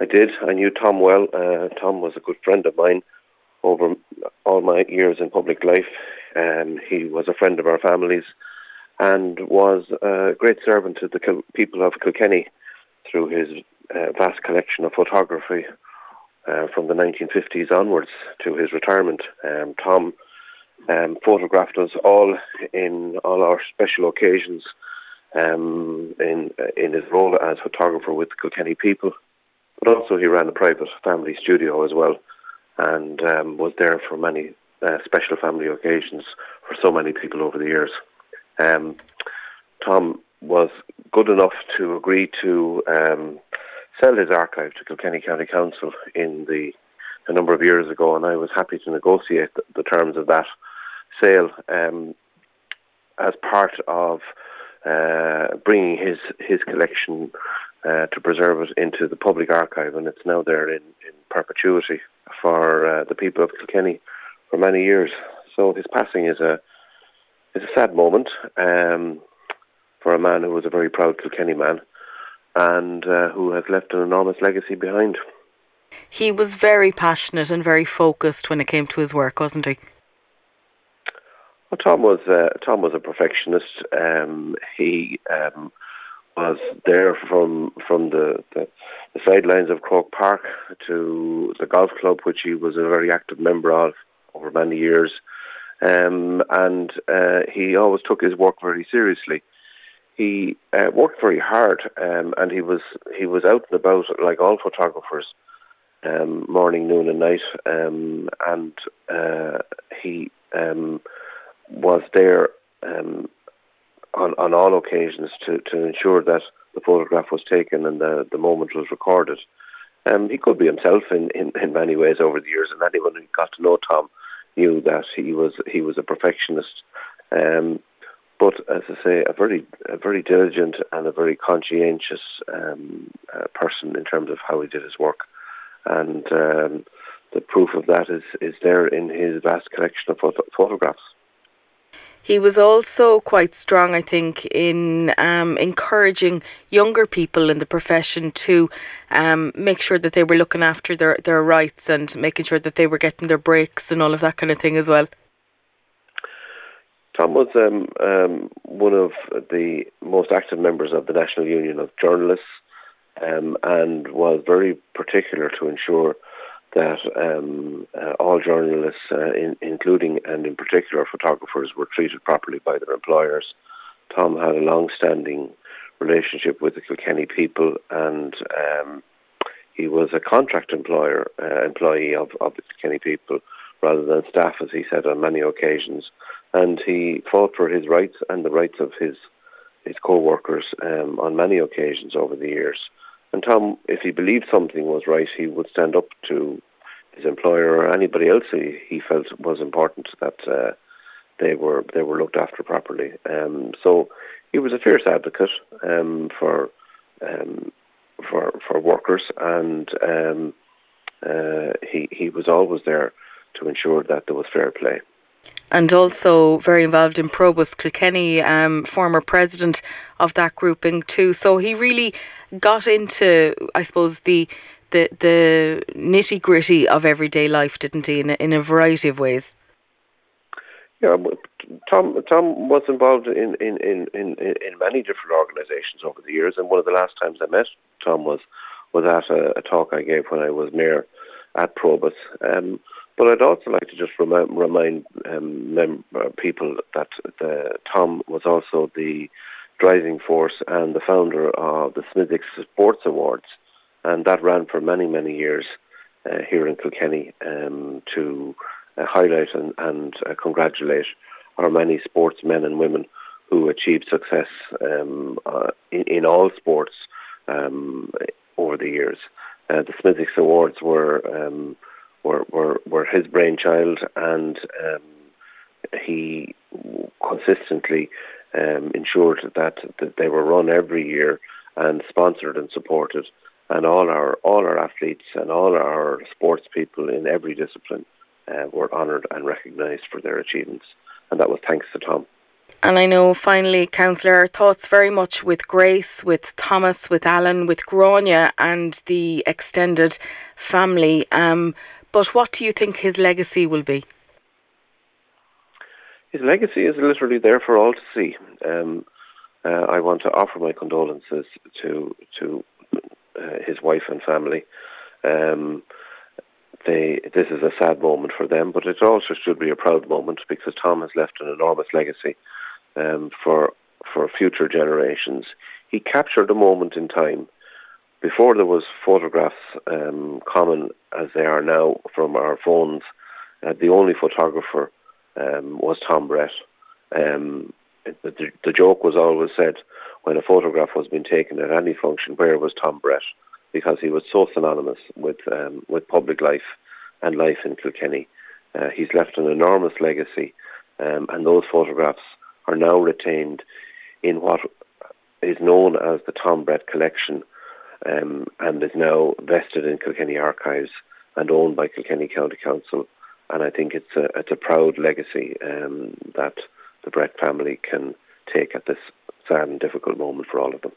I did. I knew Tom well. Uh, Tom was a good friend of mine over all my years in public life. Um, he was a friend of our families and was a great servant to the Kil- people of Kilkenny through his uh, vast collection of photography uh, from the 1950s onwards to his retirement. Um, Tom um, photographed us all in all our special occasions um, in in his role as photographer with Kilkenny people, but also he ran a private family studio as well, and um, was there for many uh, special family occasions for so many people over the years. Um, Tom was good enough to agree to um, sell his archive to Kilkenny County Council in the a number of years ago, and I was happy to negotiate the, the terms of that sale um, as part of uh, bringing his his collection uh, to preserve it into the public archive, and it's now there in, in perpetuity for uh, the people of Kilkenny for many years. So his passing is a is a sad moment um, for a man who was a very proud Kilkenny man and uh, who has left an enormous legacy behind. He was very passionate and very focused when it came to his work, wasn't he? Well, Tom was uh, Tom was a perfectionist. Um, he um, was there from from the, the, the sidelines of Croke Park to the golf club, which he was a very active member of over many years, um, and uh, he always took his work very seriously. He uh, worked very hard, um, and he was he was out and about like all photographers, um, morning, noon, and night, um, and uh, he um, was there um, on, on all occasions to, to ensure that the photograph was taken and the, the moment was recorded. Um, he could be himself in, in, in many ways over the years, and anyone who got to know Tom knew that he was he was a perfectionist. Um, but as I say, a very a very diligent and a very conscientious um, uh, person in terms of how he did his work, and um, the proof of that is is there in his vast collection of photo- photographs. He was also quite strong, I think, in um, encouraging younger people in the profession to um, make sure that they were looking after their, their rights and making sure that they were getting their breaks and all of that kind of thing as well. Tom was um, um one of the most active members of the National Union of Journalists um, and was very particular to ensure that um, uh, all journalists, uh, in, including and in particular photographers, were treated properly by their employers. Tom had a long-standing relationship with the Kilkenny people, and um, he was a contract employer uh, employee of, of the Kilkenny people rather than staff, as he said on many occasions. And he fought for his rights and the rights of his his co-workers um, on many occasions over the years. And Tom, if he believed something was right, he would stand up to his employer or anybody else he, he felt was important that uh, they were they were looked after properly. Um, so he was a fierce advocate um, for um, for for workers, and um, uh, he he was always there to ensure that there was fair play and also very involved in Probus Kilkenny, um, former president of that grouping too. So he really got into, I suppose, the the the nitty gritty of everyday life, didn't he? In a, in a variety of ways. Yeah, Tom Tom was involved in in, in, in, in many different organisations over the years, and one of the last times I met Tom was was at a, a talk I gave when I was mayor at Probus. Um, but I'd also like to just remind, remind um, mem- uh, people that the, Tom was also the driving force and the founder of the Smithwick Sports Awards, and that ran for many, many years uh, here in Kilkenny um, to uh, highlight and, and uh, congratulate our many sportsmen and women who achieved success um, uh, in, in, all sports um, over the years. Uh, the Smithwick Awards were um, were, were, were his brainchild, and um, he consistently um, ensured that, that they were run every year and sponsored and supported. And all our all our athletes and all our sports people in every discipline uh, were honoured and recognised for their achievements, and that was thanks to Tom. And I know finally, Councillor, thoughts very much with Grace, with Thomas, with Alan, with Grania and the extended family. Um, but what do you think his legacy will be? His legacy is literally there for all to see. Um, uh, I want to offer my condolences to to uh, his wife and family. Um, they, this is a sad moment for them, but it also should be a proud moment because Tom has left an enormous legacy um, for for future generations. He captured a moment in time before there was photographs um, common as they are now from our phones. Uh, the only photographer um, was Tom Brett. Um, the, the, joke was always said when a photograph was being taken at any function, where was Tom Brett? Because he was so synonymous with um, with public life and life in Kilkenny. Uh, he's left an enormous legacy, um, and those photographs are now retained in what is known as the Tom Brett collection, um, and is now vested in Kilkenny Archives and owned by Kilkenny County Council. And I think it's a it's a proud legacy um, that the Brett family can take at this sad and difficult moment for all of them.